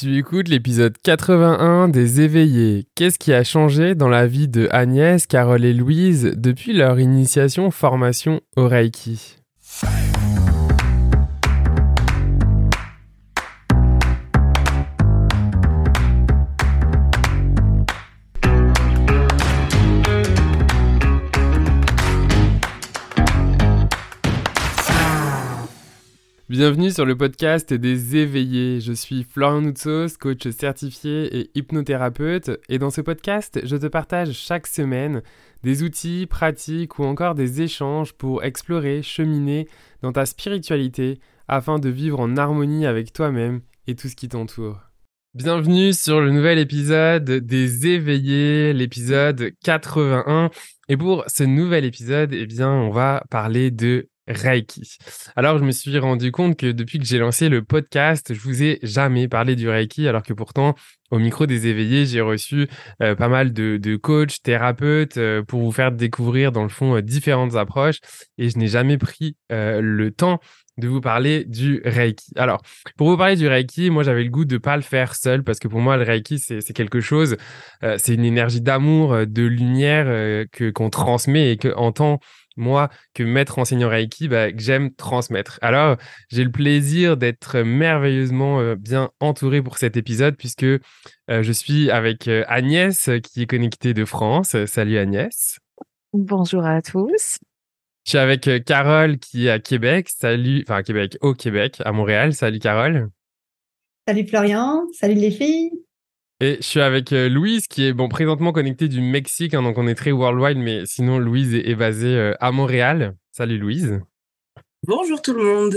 Tu écoutes l'épisode 81 des éveillés. Qu'est-ce qui a changé dans la vie de Agnès, Carole et Louise depuis leur initiation formation au Reiki Bienvenue sur le podcast des éveillés. Je suis Florian Noutsos, coach certifié et hypnothérapeute. Et dans ce podcast, je te partage chaque semaine des outils, pratiques ou encore des échanges pour explorer, cheminer dans ta spiritualité afin de vivre en harmonie avec toi-même et tout ce qui t'entoure. Bienvenue sur le nouvel épisode des éveillés, l'épisode 81. Et pour ce nouvel épisode, eh bien, on va parler de Reiki. Alors, je me suis rendu compte que depuis que j'ai lancé le podcast, je vous ai jamais parlé du Reiki, alors que pourtant, au micro des éveillés, j'ai reçu euh, pas mal de, coachs, thérapeutes euh, pour vous faire découvrir, dans le fond, euh, différentes approches. Et je n'ai jamais pris le temps de vous parler du Reiki. Alors, pour vous parler du Reiki, moi j'avais le goût de pas le faire seul parce que pour moi le Reiki c'est quelque chose, c'est une énergie d'amour, de lumière que qu'on transmet et que en tant moi, que maître enseignant Reiki, bah, que j'aime transmettre. Alors, j'ai le plaisir d'être merveilleusement euh, bien entouré pour cet épisode puisque euh, je suis avec euh, Agnès qui est connectée de France. Salut Agnès. Bonjour à tous. Je suis avec Carole qui est à Québec. Salut, enfin à Québec, au Québec, à Montréal. Salut Carole. Salut Florian. Salut les filles. Et je suis avec euh, Louise qui est bon présentement connectée du Mexique, hein, donc on est très worldwide, mais sinon Louise est, basée euh, à Montréal. Salut Louise. Bonjour tout le monde.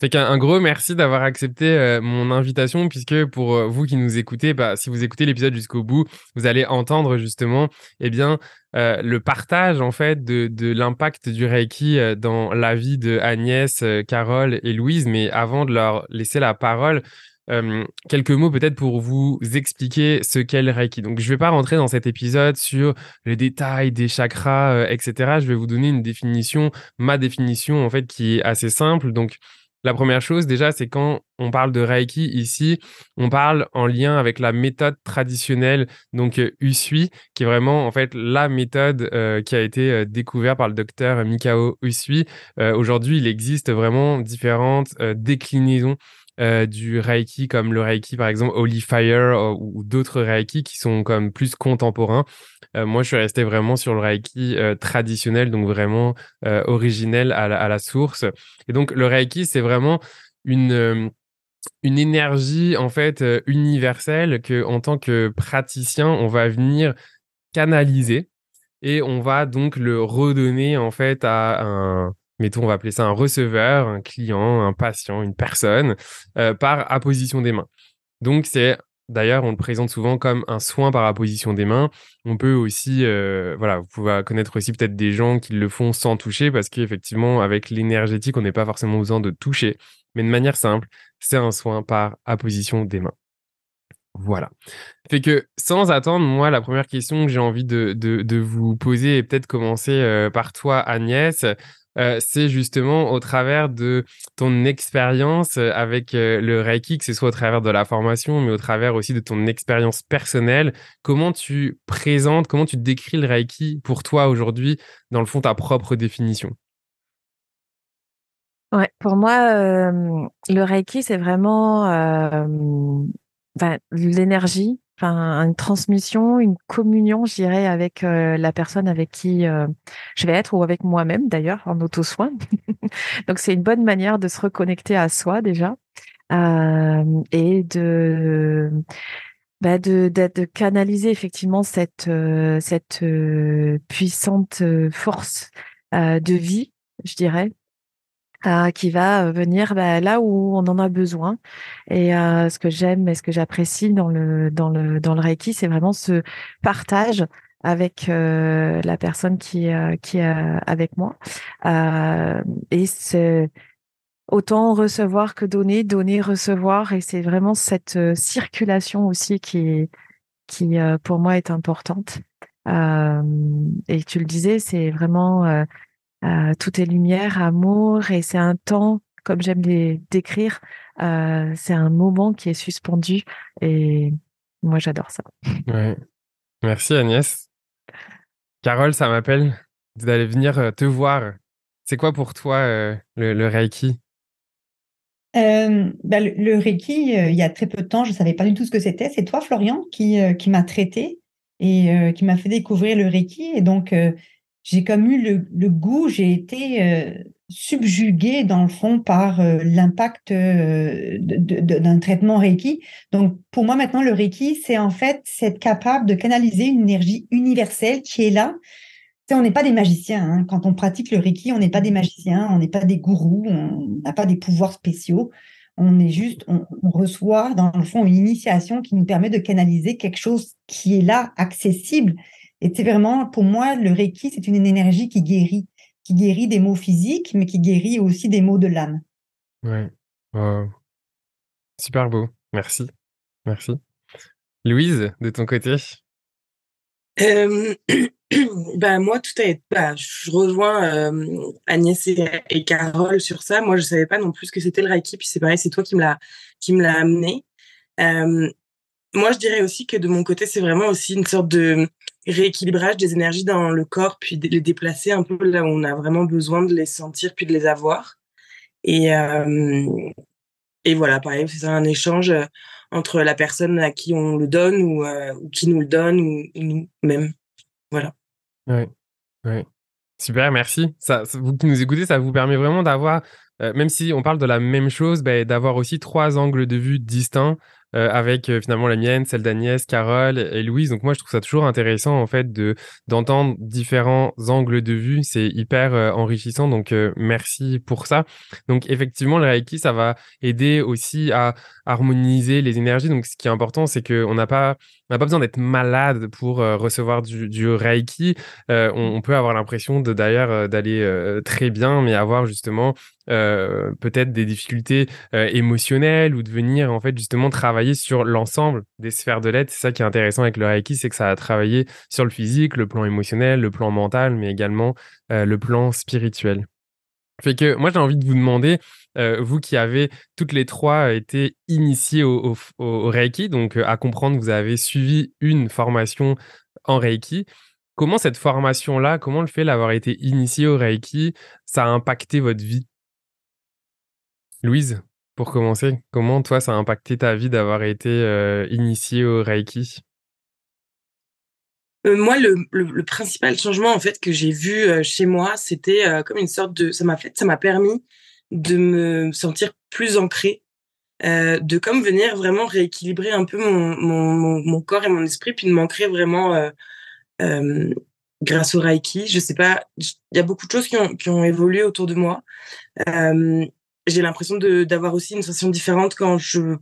Fait qu'un gros merci d'avoir accepté euh, mon invitation, puisque pour vous qui nous écoutez, bah, si vous écoutez l'épisode jusqu'au bout, vous allez entendre justement eh bien, le partage en fait de, de l'impact du Reiki dans la vie de Agnès, Carole et Louise. Mais avant de leur laisser la parole, euh, quelques mots peut-être pour vous expliquer ce qu'est le Reiki. Donc, je ne vais pas rentrer dans cet épisode sur les détails des chakras, euh, etc. Je vais vous donner une définition, ma définition en fait, qui est assez simple. Donc, la première chose, déjà, c'est quand on parle de Reiki ici, on parle en lien avec la méthode traditionnelle, donc euh, Usui, qui est vraiment en fait la méthode qui a été découverte par le docteur Mikao Usui. Aujourd'hui, il existe vraiment différentes déclinaisons euh, du Reiki comme le Reiki par exemple Holy Fire euh, ou, d'autres Reiki qui sont comme plus contemporains. Euh, moi, je suis resté vraiment sur le Reiki traditionnel, donc vraiment originel à la, source. Et donc le Reiki, c'est vraiment une une énergie en fait universelle que en tant que praticien, on va venir canaliser et on va donc le redonner en fait à un mettons, on va appeler ça un receveur, un client, un patient, une personne, euh, par apposition des mains. Donc, c'est D'ailleurs, on le présente souvent comme un soin par apposition des mains. On peut aussi, euh, voilà, vous pouvez connaître aussi peut-être des gens qui le font sans toucher parce qu'effectivement, avec l'énergétique, on n'est pas forcément besoin de toucher. Mais de manière simple, c'est un soin par apposition des mains. Voilà. Fait que sans attendre, moi, la première question que j'ai envie de, de, vous poser et peut-être commencer euh, par toi, Agnès. Euh, c'est justement au travers de ton expérience euh, avec euh, le Reiki, que ce soit au travers de la formation, mais au travers aussi de ton expérience personnelle. Comment tu présentes, comment tu décris le Reiki pour toi aujourd'hui, dans le fond, ta propre définition? Ouais, pour moi, le Reiki, c'est vraiment l'énergie une transmission, une communion, je dirais, avec euh, la personne avec qui euh, je vais être ou avec moi-même d'ailleurs en auto-soin. Donc c'est une bonne manière de se reconnecter à soi déjà euh, et de bah de, de, canaliser effectivement cette puissante force de vie, je dirais, qui va venir bah, là où on en a besoin. Et euh, ce que j'aime et ce que j'apprécie dans le dans le dans le Reiki, c'est vraiment ce partage avec euh, la personne qui qui est avec moi. et c'est autant recevoir que donner, donner, recevoir. Et c'est vraiment cette circulation aussi qui qui pour moi est importante. et tu le disais, c'est vraiment euh, tout est lumière, amour, et c'est un temps comme j'aime les décrire. c'est un moment qui est suspendu et moi, j'adore ça. Ouais. Merci Agnès. Carole, ça m'appelle d'aller venir te voir. C'est quoi pour toi le, Reiki? Bah, le, Reiki, il y a très peu de temps, je ne savais pas du tout ce que c'était. C'est toi, Florian, qui, qui m'a traité et qui m'a fait découvrir le Reiki. Et donc, j'ai comme eu le, goût, j'ai été euh, subjuguée dans le fond par euh, l'impact euh, d'un traitement Reiki. Donc pour moi maintenant, le Reiki, c'est en fait être capable de canaliser une énergie universelle qui est là. on n'est pas des magiciens. Hein. Quand on pratique le Reiki, on n'est pas des magiciens, on n'est pas des gourous, on n'a pas des pouvoirs spéciaux. On est juste, on, reçoit dans le fond une initiation qui nous permet de canaliser quelque chose qui est là, accessible et c'est vraiment, pour moi, le Reiki, c'est une énergie qui guérit, qui guérit des maux physiques, mais qui guérit aussi des maux de l'âme. Ouais. Super beau. Merci. Merci. Louise, de ton côté euh, bah, moi, tout est. Bah, je rejoins euh, Agnès et, Carole sur ça. Moi, je savais pas non plus que c'était le Reiki. Puis c'est pareil, c'est toi qui me l'a qui me l'a amené. Euh, moi, je dirais aussi que de mon côté, c'est vraiment aussi une sorte de rééquilibrage des énergies dans le corps, puis de les déplacer un peu là où on a vraiment besoin de les sentir, puis de les avoir. Et, euh, et voilà, pareil, c'est un échange euh, entre la personne à qui on le donne ou, euh, qui nous le donne ou, nous-mêmes. Voilà. Oui, oui. Super, merci. Ça, vous qui nous écoutez, ça vous permet vraiment d'avoir, même si on parle de la même chose, ben, d'avoir aussi trois angles de vue distincts euh, avec euh, finalement la mienne, celle d'Agnès, Carole et Louise. Donc moi, je trouve ça toujours intéressant en fait de d'entendre différents angles de vue. C'est hyper euh, enrichissant. Donc merci pour ça. Donc effectivement, le Reiki, ça va aider aussi à harmoniser les énergies. Donc ce qui est important, c'est qu'on n'a pas on n'a pas besoin d'être malade pour recevoir du, Reiki. On, peut avoir l'impression d'ailleurs d'aller très bien, mais avoir justement peut-être des difficultés émotionnelles ou de venir en fait justement travailler sur l'ensemble des sphères de l'être. C'est ça qui est intéressant avec le Reiki, c'est que ça a travaillé sur le physique, le plan émotionnel, le plan mental, mais également euh, le plan spirituel. Fait que moi j'ai envie de vous demander, vous qui avez toutes les trois été initiés au, Reiki, donc à comprendre vous avez suivi une formation en Reiki. Comment cette formation-là, comment le fait d'avoir été initié au Reiki, ça a impacté votre vie? Louise, pour commencer, comment toi ça a impacté ta vie d'avoir été euh, initiée au Reiki? Euh, moi, le, principal changement en fait que j'ai vu euh, chez moi, c'était comme une sorte de, ça m'a fait, ça m'a permis de me sentir plus ancrée, de comme venir vraiment rééquilibrer un peu mon, mon, corps et mon esprit, puis de m'ancrer vraiment grâce au Reiki. Je sais pas, il y a beaucoup de choses qui ont, qui ont évolué autour de moi j'ai l'impression d'avoir aussi une sensation différente quand je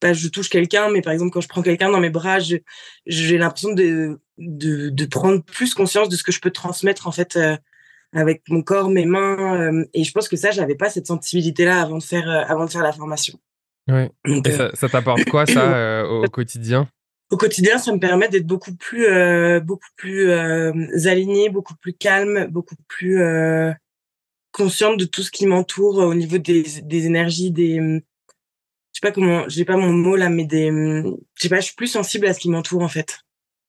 pas je touche quelqu'un, mais par exemple quand je prends quelqu'un dans mes bras, j'ai l'impression de, de, de prendre plus conscience de ce que je peux transmettre en fait euh, avec mon corps, mes mains. Euh, et je pense que ça, j'avais pas cette sensibilité-là avant de faire euh, avant de faire la formation. Et ça, ça t'apporte quoi ça au, quotidien? Au quotidien, ça me permet d'être beaucoup plus beaucoup plus aligné, beaucoup plus calme, beaucoup plus consciente de tout ce qui m'entoure au niveau des, des énergies, des, hum, je sais pas comment, j'ai pas mon mot là, mais des, hum, je sais pas, je suis plus sensible à ce qui m'entoure en fait.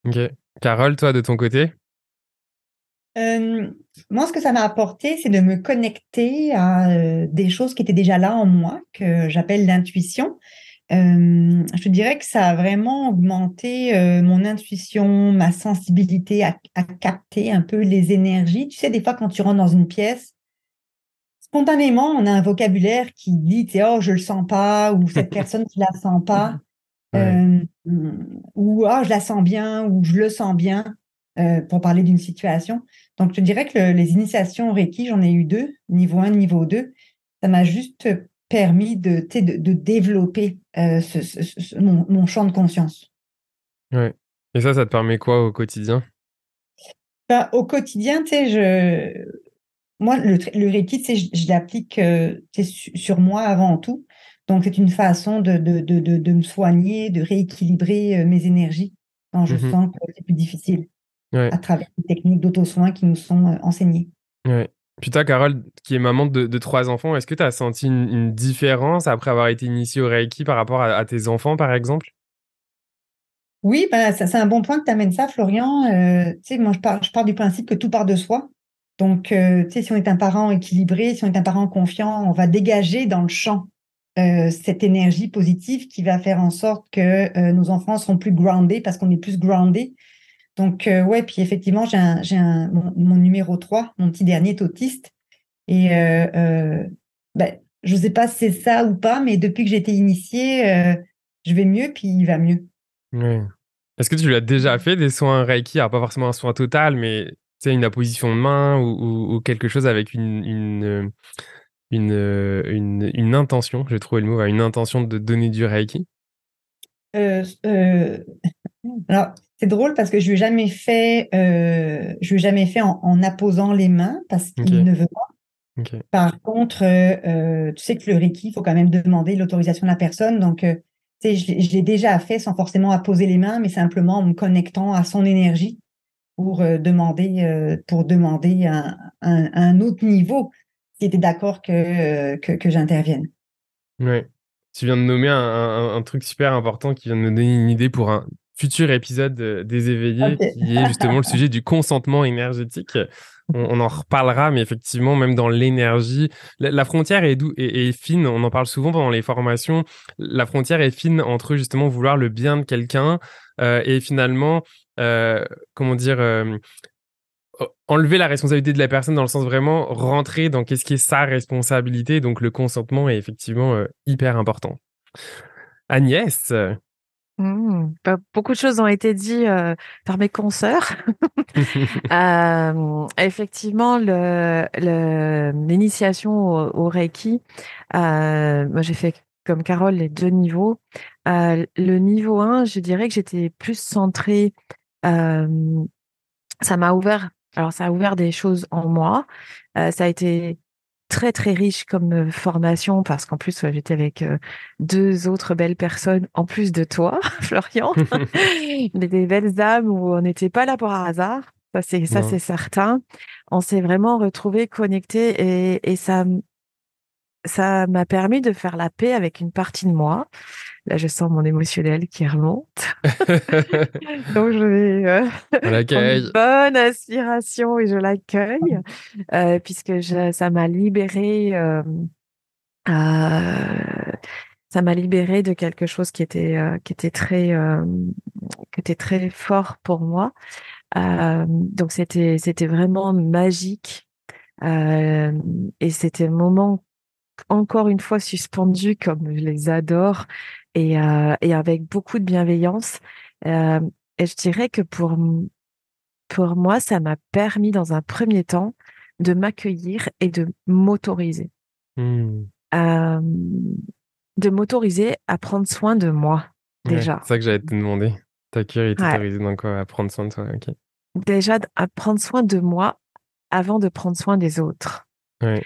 Ok. Carole, toi, de ton côté? Euh, Moi, ce que ça m'a apporté, c'est de me connecter à euh, des choses qui étaient déjà là en moi, que j'appelle l'intuition. Euh, je te dirais que ça a vraiment augmenté mon intuition, ma sensibilité à, à, capter un peu les énergies. Tu sais, des fois, quand tu rentres dans une pièce, spontanément, on a un vocabulaire qui dit, oh, je le sens pas, ou cette personne qui la sent pas, euh, ou oh, je la sens bien, ou je le sens bien, euh, pour parler d'une situation. Donc, je dirais que les initiations Reiki, j'en ai eu deux, niveau 1, niveau 2. Ça m'a juste permis de, de, développer euh, mon, champ de conscience. Ouais. Et ça, ça te permet quoi au quotidien? Ben, Au quotidien, tu sais, je, moi, le, le Reiki, je, l'applique euh, sur moi avant tout. Donc, c'est une façon de, de, de, de, me soigner, de rééquilibrer euh, mes énergies quand je mmh sens que c'est plus difficile à travers les techniques d'auto-soin qui nous sont euh, enseignées. Ouais. Puis toi, Carole, qui est maman de, trois enfants, est-ce que tu as senti une, différence après avoir été initiée au Reiki par rapport à, tes enfants, par exemple? Oui, bah, c'est un bon point que tu amènes ça, Florian. Euh, moi, je pars, je pars du principe que tout part de soi. Donc, euh, tu sais, si on est un parent équilibré, si on est un parent confiant, on va dégager dans le champ euh, cette énergie positive qui va faire en sorte que nos enfants seront plus groundés parce qu'on est plus groundé donc, euh, ouais, puis effectivement, j'ai un, j'ai un, mon, numéro 3, mon petit dernier est autiste. Et euh, euh, ben, je ne sais pas si c'est ça ou pas, mais depuis que j'ai été initiée, je vais mieux, puis il va mieux. Oui. Est-ce que tu lui as déjà fait des soins Reiki? Alors, pas forcément un soin total, mais une apposition de main ou, ou, quelque chose avec une, une, une, une, intention, j'ai trouvé le mot, une intention de donner du Reiki Alors, c'est drôle parce que je lui ai jamais fait, euh, je lui ai jamais fait en, apposant les mains parce qu'il ne veut pas. Par contre, euh, euh, tu sais que le Reiki, il faut quand même demander l'autorisation de la personne. Donc, tu sais, je, l'ai déjà fait sans forcément apposer les mains, mais simplement en me connectant à son énergie pour demander, pour demander un, un, autre niveau qui était d'accord que, que, j'intervienne. Oui. Tu viens de nommer un, un, truc super important qui vient de me donner une idée pour un futur épisode des éveillés, qui est justement le sujet du consentement énergétique. On, en reparlera, mais effectivement, même dans l'énergie, la, frontière est, est, fine. On en parle souvent pendant les formations. La frontière est fine entre justement vouloir le bien de quelqu'un euh, et finalement, euh, comment dire, euh, enlever la responsabilité de la personne dans le sens vraiment rentrer dans qu'est-ce qui est sa responsabilité. Donc le consentement est effectivement hyper important. Agnès, Mmh. Bah, beaucoup de choses ont été dites euh, par mes consoeurs. euh, effectivement, l'initiation le, au, au, Reiki, euh, moi j'ai fait comme Carole les deux niveaux. Le niveau 1, je dirais que j'étais plus centrée. ça m'a ouvert, alors ça a ouvert des choses en moi. ça a été très très riche comme euh, formation parce qu'en plus j'étais avec euh, deux autres belles personnes en plus de toi, Florian, des belles âmes où on n'était pas là pour hasard. Ça c'est ça c'est certain. On s'est vraiment retrouvés connectés et, et ça ça m'a permis de faire la paix avec une partie de moi. Là, je sens mon émotionnel qui remonte. Donc, je vais euh, une bonne aspiration et je l'accueille euh, puisque ça m'a libéré. Euh, ça m'a libéré de quelque chose qui était qui était très qui était très fort pour moi. donc c'était c'était vraiment magique et c'était un moment encore une fois suspendu comme je les adore et, euh, et avec beaucoup de bienveillance. Euh, et je dirais que pour, pour moi, ça m'a permis dans un premier temps de m'accueillir et de m'autoriser. Mmh. Euh, de m'autoriser à prendre soin de moi, déjà. c'est ça que j'allais te demander. T'accueillir et t'autoriser dans quoi À prendre soin de toi, ok. Déjà, à prendre soin de moi avant de prendre soin des autres. Ouais.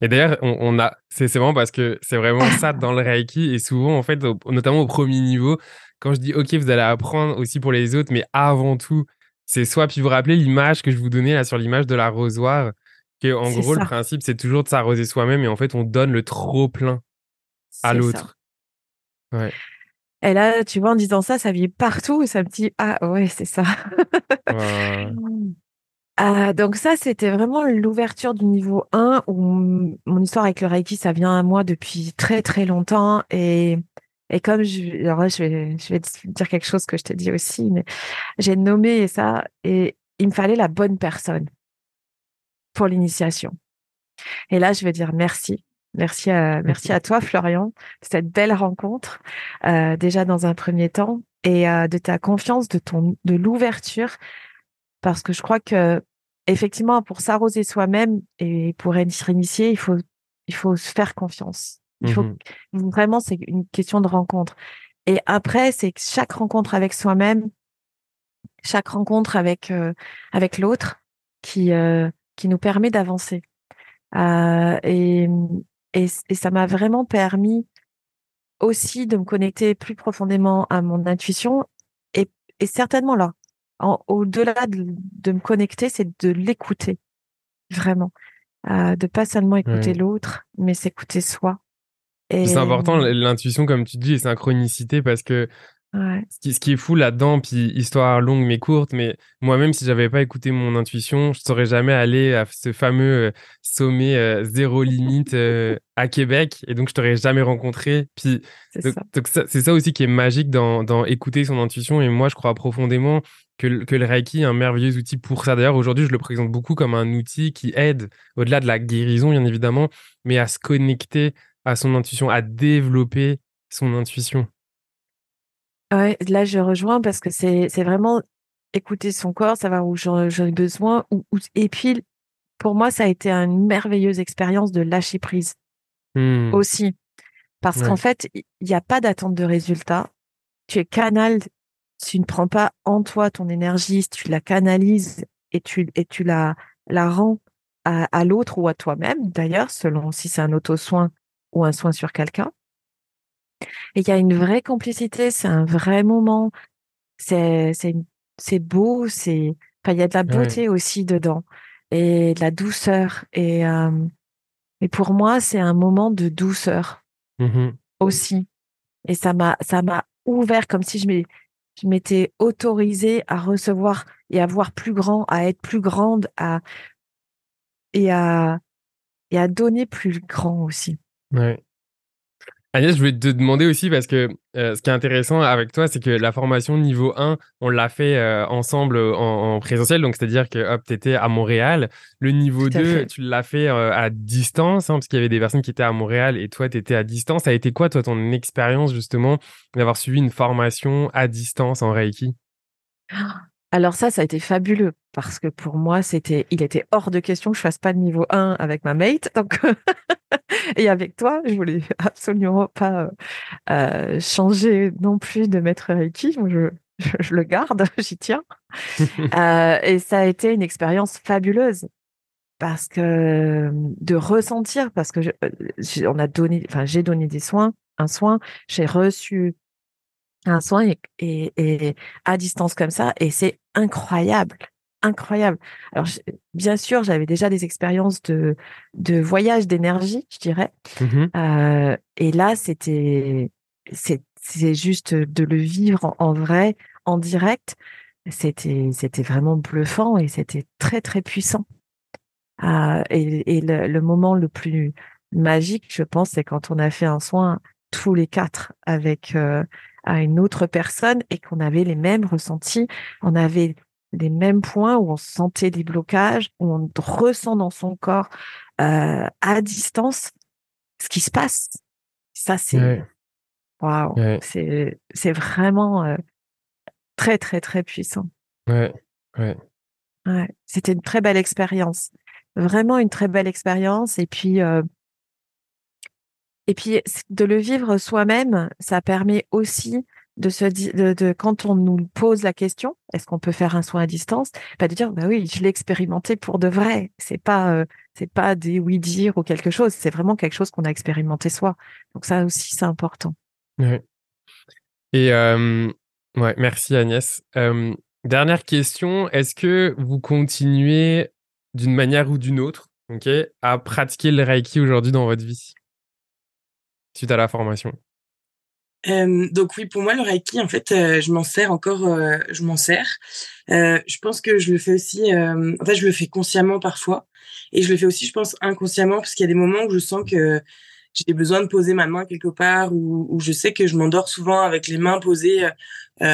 Et d'ailleurs, on, a, c'est vraiment parce que c'est vraiment ça dans le Reiki. Et souvent, en fait, notamment au premier niveau, quand je dis, OK, vous allez apprendre aussi pour les autres, mais avant tout, c'est soit, puis vous rappelez l'image que je vous donnais là sur l'image de l'arrosoir, que en gros, le principe, c'est toujours de s'arroser soi-même et en fait, on donne le trop plein à l'autre. Ouais. Et là, tu vois, en disant ça, ça vient partout ça me dit, ah ouais, c'est ça. Ah, donc ça, c'était vraiment l'ouverture du niveau 1 où mon histoire avec le Reiki, ça vient à moi depuis très très longtemps. Et, et comme je, je vais, je vais dire quelque chose que je t'ai dit aussi, mais j'ai nommé ça et il me fallait la bonne personne pour l'initiation. Et là, je vais dire merci. Merci à, merci à toi, Florian, de cette belle rencontre, euh, déjà dans un premier temps, et euh, de ta confiance, de ton, de l'ouverture parce que je crois que effectivement, pour s'arroser soi-même et pour être initié, il faut, il faut se faire confiance. Il faut mmh vraiment, c'est une question de rencontre. Et après, c'est chaque rencontre avec soi-même, chaque rencontre avec euh, avec l'autre, qui euh, qui nous permet d'avancer. Euh, et, et, et ça m'a vraiment permis aussi de me connecter plus profondément à mon intuition et, et certainement là, au-delà de, me connecter, c'est de l'écouter, vraiment. euh, de pas seulement écouter l'autre, mais s'écouter soi. C'est important l'intuition, comme tu dis, et synchronicité, parce que ce, qui, est fou là-dedans, puis histoire longue mais courte, mais moi-même, si j'avais pas écouté mon intuition, je saurais jamais aller à ce fameux euh, sommet euh, zéro limite euh, à Québec, et donc je t'aurais jamais rencontré. Puis c'est ça. aussi qui est magique dans, écouter son intuition, et moi, je crois profondément que, le Reiki est un merveilleux outil pour ça. D'ailleurs, aujourd'hui, je le présente beaucoup comme un outil qui aide, au-delà de la guérison, bien évidemment, mais à se connecter à son intuition, à développer son intuition. Ouais, là, je rejoins parce que c'est vraiment écouter son corps, savoir où j'en ai besoin. et puis, pour moi, ça a été une merveilleuse expérience de lâcher prise mmh. aussi. Parce qu'en fait, il n'y a pas d'attente de résultat. Tu es canal, tu ne prends pas en toi ton énergie, tu la canalises et tu, et tu la, la rends à, à l'autre ou à toi-même, d'ailleurs, selon si c'est un auto-soin ou un soin sur quelqu'un. Et il y a une vraie complicité, c'est un vrai moment. C'est beau, c'est il y a de la beauté aussi dedans et de la douceur et et pour moi, c'est un moment de douceur mmh aussi. Et ça m'a ouvert comme si je m'étais autorisée à recevoir et à voir plus grand, à être plus grande, à et à et à donner plus grand aussi. Agnès, je voulais te demander aussi, parce que euh, ce qui est intéressant avec toi, c'est que la formation niveau 1, on l'a fait euh, ensemble en, présentiel, donc c'est-à-dire que hop, tu étais à Montréal. Le niveau 2, tu l'as fait euh, à distance, hein, parce qu'il y avait des personnes qui étaient à Montréal et toi, tu étais à distance. Ça a été quoi, toi, ton expérience justement d'avoir suivi une formation à distance en Reiki? Alors ça, ça a été fabuleux parce que pour moi, c'était, il était hors de question que je fasse pas de niveau 1 avec ma mate. Donc, et avec toi, je voulais absolument pas euh, changer non plus de maître Reiki. Je, je, le garde, j'y tiens. euh, et ça a été une expérience fabuleuse parce que de ressentir, parce que je, on a donné, enfin j'ai donné des soins, un soin, j'ai reçu un soin et, à distance comme ça et c'est incroyable incroyable. Alors bien sûr j'avais déjà des expériences de de voyage d'énergie je dirais. Mmh euh, et là c'était c'est c'est juste de le vivre en, vrai en direct. C'était c'était vraiment bluffant et c'était très très puissant. Euh, et, et le, le, moment le plus magique je pense c'est quand on a fait un soin tous les quatre avec euh, à une autre personne et qu'on avait les mêmes ressentis, on avait les mêmes points où on sentait des blocages, où on ressent dans son corps euh, à distance ce qui se passe. Ça, c'est waouh, c'est c'est vraiment euh, très très très puissant. Ouais, ouais. Ouais, c'était une très belle expérience, vraiment une très belle expérience. Et puis euh, et puis, de le vivre soi-même, ça permet aussi de se dire, de, quand on nous pose la question, est-ce qu'on peut faire un soin à distance, bah de dire, bah oui, je l'ai expérimenté pour de vrai. C'est pas, euh, c'est pas des oui dire ou quelque chose. C'est vraiment quelque chose qu'on a expérimenté soi. Donc ça aussi, c'est important. Ouais. Et ouais, merci Agnès. Dernière question, est-ce que vous continuez d'une manière ou d'une autre, ok, à pratiquer le Reiki aujourd'hui dans votre vie? Suite à la formation euh, donc oui, pour moi le Reiki, en fait, euh, je m'en sers encore, euh, je m'en sers. je pense que je le fais aussi, en fait, je le fais consciemment parfois, et je le fais aussi, je pense, inconsciemment, parce qu'il y a des moments où je sens que j'ai besoin de poser ma main quelque part, ou où je sais que je m'endors souvent avec les mains posées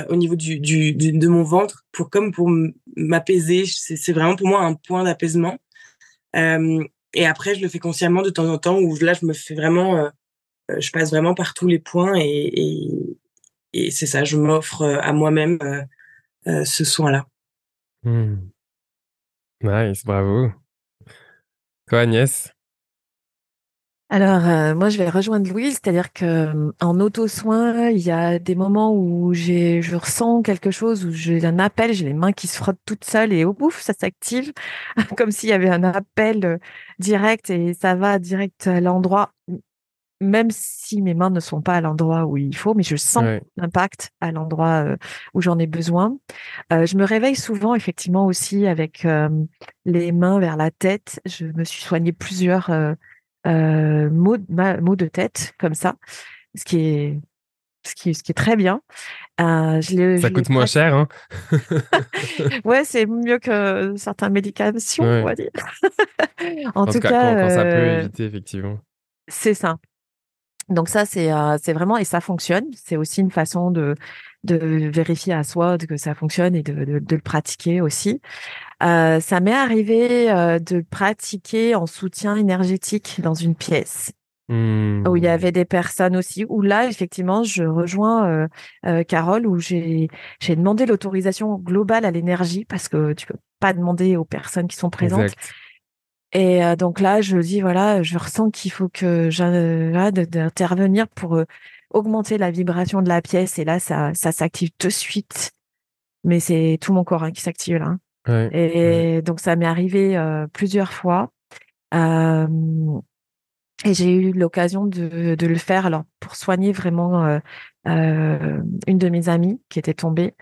au niveau du, du, de mon ventre, pour comme pour m'apaiser. C'est vraiment pour moi un point d'apaisement. et après, je le fais consciemment de temps en temps, où là, je me fais vraiment euh, je passe vraiment par tous les points et, et, c'est ça, je m'offre euh, à moi-même euh, ce soin-là. Mmh. Nice, bravo. Toi, Agnès? Alors, moi, je vais rejoindre Louise, c'est-à-dire que en auto-soin, il y a des moments où j'ai, je ressens quelque chose, où j'ai un appel, j'ai les mains qui se frottent toutes seules et au bouf, ça s'active, comme s'il y avait un appel direct et ça va direct à l'endroit même si mes mains ne sont pas à l'endroit où il faut, mais je sens l'impact à l'endroit euh, où j'en ai besoin. Euh, je me réveille souvent, effectivement, aussi avec les mains vers la tête. Je me suis soigné plusieurs maux, maux de tête comme ça, ce qui est ce qui, ce qui est très bien. Euh, je ça coûte moins cher. Hein ouais, c'est mieux que certains médications, on va dire. en, tout cas, quand, ça peut euh, éviter, effectivement. C'est ça. Donc ça, c'est euh, c'est vraiment, et ça fonctionne. C'est aussi une façon de, de vérifier à soi que ça fonctionne et de, de, de le pratiquer aussi. Euh, ça m'est arrivé euh, de pratiquer en soutien énergétique dans une pièce. Où il y mmh. avait des personnes aussi, où là, effectivement, je rejoins euh, euh, Carole, où j'ai demandé l'autorisation globale à l'énergie, parce que tu peux pas demander aux personnes qui sont présentes. Et euh, donc là, je dis, voilà, je ressens qu'il faut que d'intervenir pour augmenter la vibration de la pièce. Et là, ça, ça s'active de suite. Mais c'est tout mon corps hein, qui s'active là. Hein. et donc, ça m'est arrivé plusieurs fois. Et j'ai eu l'occasion de, de, le faire alors pour soigner vraiment euh, euh, une de mes amies qui était tombée.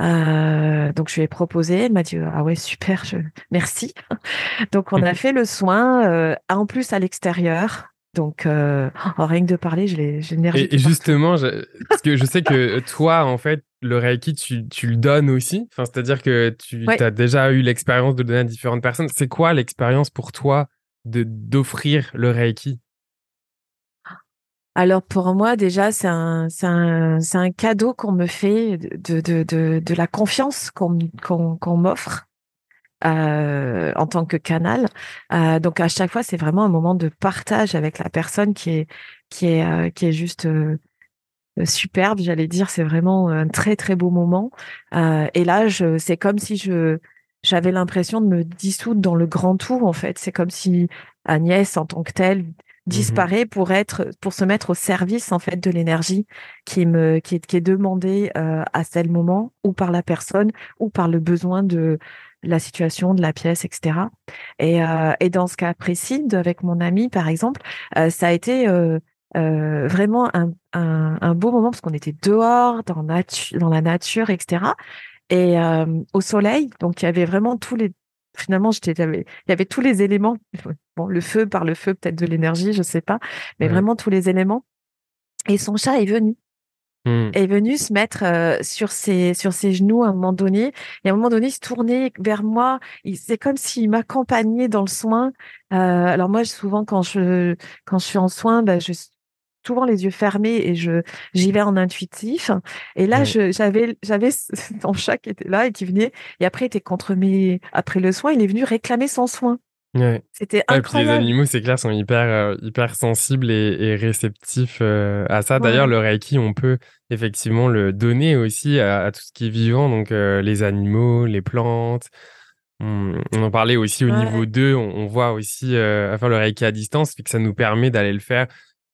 Euh, donc je lui ai proposé, elle m'a dit ah ouais super, je... merci. donc on a fait le soin en plus à l'extérieur. Donc euh, oh, rien que de parler, je l'ai Et, et justement, je, parce que je sais que toi en fait le Reiki tu, tu le donnes aussi. Enfin c'est-à-dire que tu as déjà eu l'expérience de le donner à différentes personnes. C'est quoi l'expérience pour toi d'offrir le Reiki? Alors pour moi déjà c'est un un, un cadeau qu'on me fait de de de, de la confiance qu'on m'offre euh, en tant que canal. Euh, donc à chaque fois c'est vraiment un moment de partage avec la personne qui est qui est euh, qui est juste superbe j'allais dire c'est vraiment un très très beau moment. Et là c'est comme si je j'avais l'impression de me dissoudre dans le grand tout en fait. C'est comme si Agnès en tant que telle disparaît pour être pour se mettre au service en fait de l'énergie qui me qui est, qui est demandée euh, à tel moment ou par la personne ou par le besoin de la situation de la pièce etc et euh, et dans ce cas précis avec mon ami par exemple euh, ça a été euh, euh, vraiment un, un, un, beau moment parce qu'on était dehors dans, natu dans la nature etc et euh, au soleil. Donc il y avait vraiment tous les finalement j'étais il y avait tous les éléments bon le feu par le feu peut-être de l'énergie je sais pas mais vraiment tous les éléments. Et son chat est venu. Mmh. est venu se mettre euh, sur ses sur ses genoux à un moment donné. Et à un moment donné il se tournait vers moi. C'est comme s'il m'accompagnait dans le soin. Euh, alors moi souvent quand je quand je suis en soin bah, je souvent les yeux fermés et je j'y vais en intuitif. Et là, j'avais j'avais ton chat qui était là et qui venait et après était contre mes après le soin, il est venu réclamer son soin. Ouais. C'était incroyable. les animaux, c'est clair, sont hyper euh, hyper sensibles et, et réceptifs euh, à ça. D'ailleurs, le reiki, on peut effectivement le donner aussi à, tout ce qui est vivant, donc euh, les animaux, les plantes. On, en parlait aussi au niveau 2, on, on voit aussi à faire le reiki à distance, puis que ça nous permet d'aller le faire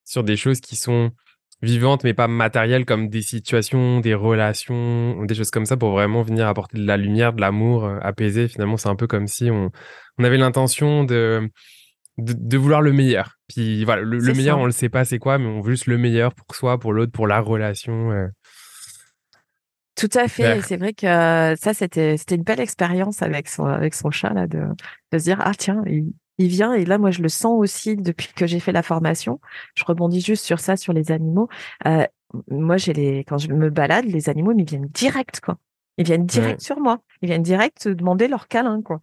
sur des choses qui sont vivantes mais pas matérielles comme des situations, des relations, des choses comme ça pour vraiment venir apporter de la lumière, de l'amour, euh, apaiser. Finalement, c'est un peu comme si on, on avait l'intention de, de, vouloir le meilleur. Puis voilà, le, meilleur, on le sait pas c'est quoi, mais on veut juste le meilleur pour soi, pour l'autre, pour la relation. Euh. Tout à fait. C'est vrai que euh, ça, c'était, c'était une belle expérience avec son, avec son chat, là, de, de se dire, ah, tiens, il, il vient et là moi je le sens aussi depuis que j'ai fait la formation. Je rebondis juste sur ça sur les animaux. Euh, moi j'ai les quand je me balade les animaux ils viennent direct quoi. Ils viennent direct sur moi. Ils viennent direct demander leur câlin quoi.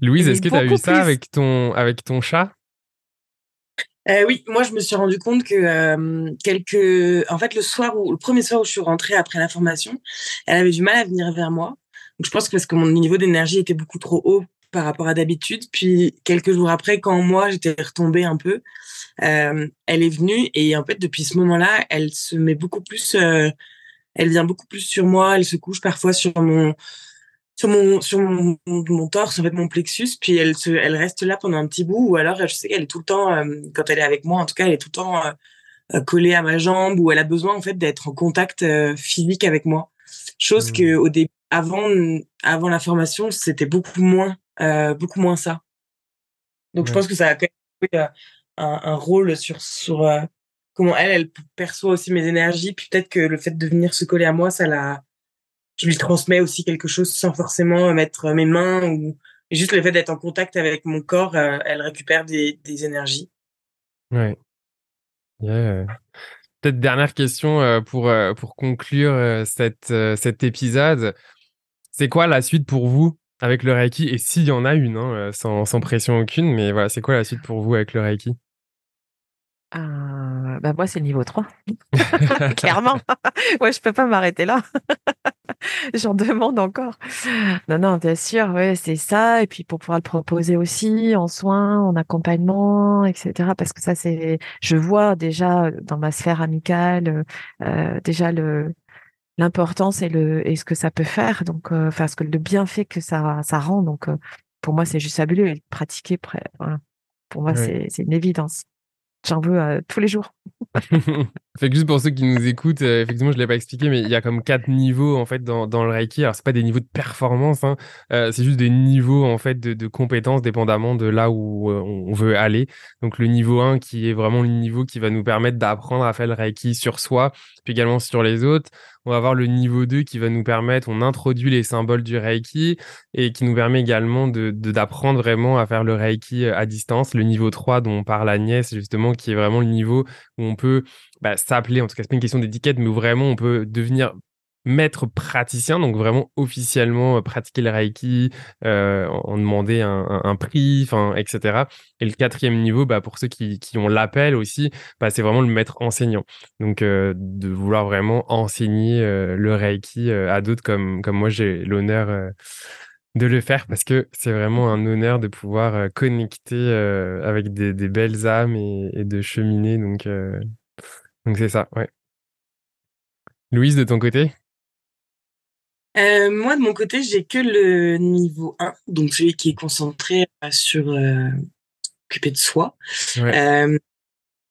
Louise, est-ce que tu as eu ça avec ton avec ton chat? Euh, oui, moi je me suis rendu compte que euh, quelques, en fait le soir où le premier soir où je suis rentrée après la formation, elle avait du mal à venir vers moi. Donc je pense que parce que mon niveau d'énergie était beaucoup trop haut par rapport à d'habitude. Puis quelques jours après, quand moi j'étais retombée un peu, euh, elle est venue et en fait depuis ce moment-là, elle se met beaucoup plus, euh, elle vient beaucoup plus sur moi. Elle se couche parfois sur mon sur mon sur mon, mon, torse en fait mon plexus puis elle se elle reste là pendant un petit bout ou alors je sais qu'elle est tout le temps euh, quand elle est avec moi en tout cas elle est tout le temps collée à ma jambe ou elle a besoin en fait d'être en contact physique avec moi chose mmh. que au début avant avant la formation c'était beaucoup moins euh, beaucoup moins ça. Donc je pense que ça a quand même joué euh, un, un, rôle sur sur euh, comment elle, elle perçoit aussi mes énergies. Puis peut-être que le fait de venir se coller à moi, ça la, je lui transmets aussi quelque chose sans forcément mettre mes mains ou juste le fait d'être en contact avec mon corps, euh, elle récupère des, des énergies. Ouais. Peut-être dernière question pour, pour conclure cette, cet épisode. C'est quoi la suite pour vous? Avec le Reiki Et s'il y en a une, hein, sans, sans pression aucune, mais voilà, c'est quoi la suite pour vous avec le Reiki? Euh, bah moi, c'est le niveau 3. Clairement. ouais, je peux pas m'arrêter là. J'en demande encore. Non, non, bien sûr, ouais, c'est ça. Et puis pour pouvoir le proposer aussi en soins, en accompagnement, etc. Parce que ça, c'est, je vois déjà dans ma sphère amicale, euh, déjà le l'importance et le et ce que ça peut faire. Donc, euh, enfin, ce que le bienfait que ça ça rend. Donc, euh, pour moi, c'est juste fabuleux. Et pratiquer, voilà. pour moi, c'est c'est une évidence j'en veux euh, tous les jours. fait que juste pour ceux qui nous écoutent, euh, effectivement, je ne l'ai pas expliqué, mais il y a comme quatre niveaux en fait dans, dans le Reiki. Alors, c'est pas des niveaux de performance, hein. euh, c'est juste des niveaux en fait de, de compétences dépendamment de là où on veut aller. Donc, le niveau 1 qui est vraiment le niveau qui va nous permettre d'apprendre à faire le Reiki sur soi, puis également sur les autres. On va avoir le niveau 2 qui va nous permettre, on introduit les symboles du Reiki et qui nous permet également de, d'apprendre vraiment à faire le Reiki à distance. Le niveau 3 dont on parle Agnès, justement, qui est vraiment le niveau où on peut bah, s'appeler, en tout cas, c'est pas une question d'étiquette, mais où vraiment on peut devenir maître praticien, donc vraiment officiellement euh, pratiquer le Reiki, euh, en demander un, un, prix, enfin, etc. Et le quatrième niveau, bah, pour ceux qui, ont l'appel aussi, bah, c'est vraiment le maître enseignant. Donc, euh, de vouloir vraiment enseigner le Reiki à d'autres comme moi, j'ai l'honneur de le faire parce que c'est vraiment un honneur de pouvoir connecter avec des, des, belles âmes et, et de cheminer. Donc, donc c'est ça, ouais. Louise, de ton côté? Euh, moi, de mon côté, j'ai que le niveau 1, donc celui qui est concentré euh, sur euh, occuper de soi. Euh,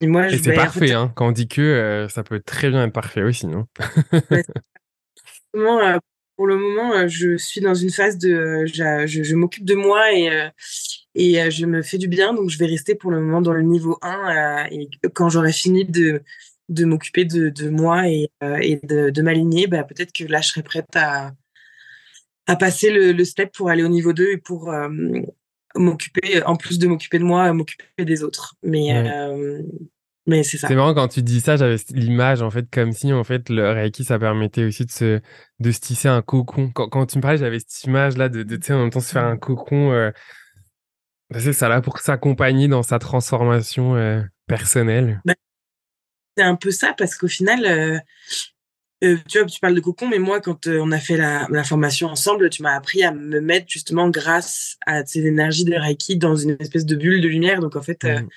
et moi, et c'est parfait, hein. quand on dit que, ça peut très bien être parfait aussi, non? Pour le moment, je suis dans une phase de, je, je, m'occupe de moi et et je me fais du bien, donc je vais rester pour le moment dans le niveau 1 et quand j'aurai fini de de m'occuper de, de, moi et, euh, et de, de m'aligner, bah, peut-être que là, je serais prête à, à passer le, le step pour aller au niveau 2 et pour euh, m'occuper, en plus de m'occuper de moi, m'occuper des autres. Mais, euh, mais c'est ça. C'est marrant quand tu dis ça, j'avais l'image, en fait, comme si, en fait, le Reiki, ça permettait aussi de se, de se tisser un cocon. Quand, quand tu me parlais, j'avais cette image-là de, de tu sais, en même temps, se faire un cocon. Bah, c'est ça, là, pour s'accompagner dans sa transformation personnelle. Bah, c'est un peu ça parce qu'au final, euh, euh, tu vois, tu parles de cocon, mais moi, quand euh, on a fait la, la, formation ensemble, tu m'as appris à me mettre justement grâce à ces énergies de Reiki dans une espèce de bulle de lumière. Donc en fait, mmh.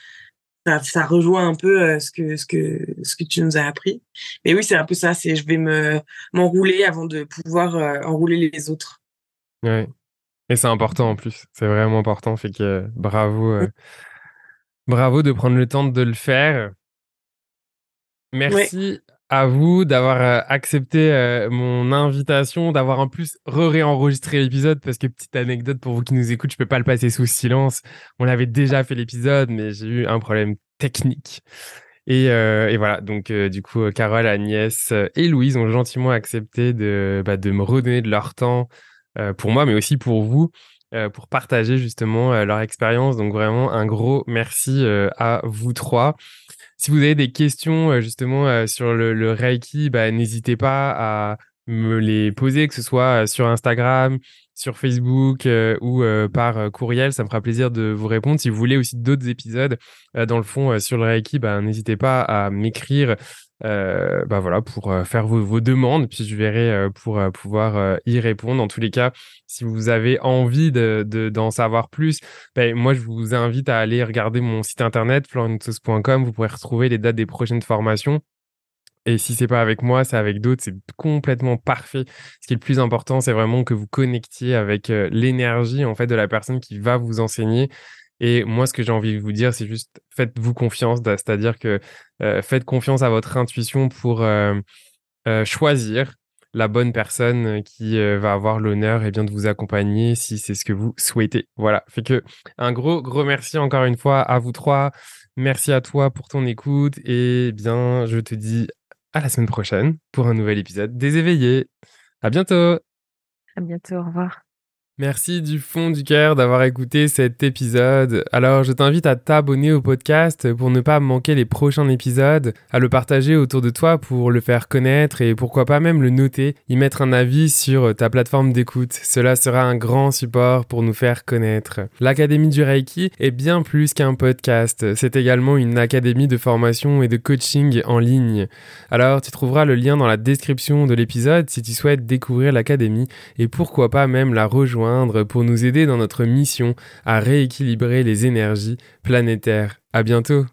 Ça, ça, rejoint un peu ce que ce que ce que tu nous as appris. Mais oui, c'est un peu ça. C'est je vais me m'enrouler avant de pouvoir enrouler les autres. Ouais. Et c'est important en plus. C'est vraiment important. Fait que bravo, bravo de prendre le temps de le faire. Merci à vous d'avoir euh, accepté euh, mon invitation, d'avoir en plus re-réenregistré l'épisode parce que petite anecdote pour vous qui nous écoutent, je peux pas le passer sous silence. On avait déjà fait l'épisode, mais j'ai eu un problème technique. Et, euh, voilà, donc du coup, Carole, Agnès et Louise ont gentiment accepté de, bah, de me redonner de leur temps pour moi, mais aussi pour vous. pour partager justement leur expérience. Donc vraiment un gros merci à vous trois. Si vous avez des questions euh, justement euh, sur le, Reiki, bah, n'hésitez pas à me les poser, que ce soit euh, sur Instagram, sur Facebook ou par courriel. Ça me fera plaisir de vous répondre. Si vous voulez aussi d'autres épisodes, dans le fond, sur le Reiki, bah, n'hésitez pas à m'écrire euh, bah voilà, pour euh, faire vos, vos, demandes, puis je verrai euh, pour pouvoir y répondre. En tous les cas, si vous avez envie d'en de, d'en savoir plus, ben, moi je vous invite à aller regarder mon site internet florentous.com. Vous pourrez retrouver les dates des prochaines formations. Et si c'est pas avec moi, c'est avec d'autres, c'est complètement parfait. Ce qui est le plus important, c'est vraiment que vous connectiez avec l'énergie en fait de la personne qui va vous enseigner et moi, ce que j'ai envie de vous dire, c'est juste faites-vous confiance, c'est-à-dire que euh, faites confiance à votre intuition pour euh, euh, choisir la bonne personne qui va avoir l'honneur et bien de vous accompagner si c'est ce que vous souhaitez. Voilà. Fait que un gros gros merci encore une fois à vous trois. Merci à toi pour ton écoute et bien je te dis à la semaine prochaine pour un nouvel épisode des éveillés. À bientôt. À bientôt. Au revoir. Merci du fond du cœur d'avoir écouté cet épisode. Alors je t'invite à t'abonner au podcast pour ne pas manquer les prochains épisodes, à le partager autour de toi pour le faire connaître et pourquoi pas même le noter, y mettre un avis sur ta plateforme d'écoute. Cela sera un grand support pour nous faire connaître. L'Académie du Reiki est bien plus qu'un podcast, c'est également une académie de formation et de coaching en ligne. Alors tu trouveras le lien dans la description de l'épisode si tu souhaites découvrir l'Académie et pourquoi pas même la pour nous aider dans notre mission à rééquilibrer les énergies planétaires. À bientôt!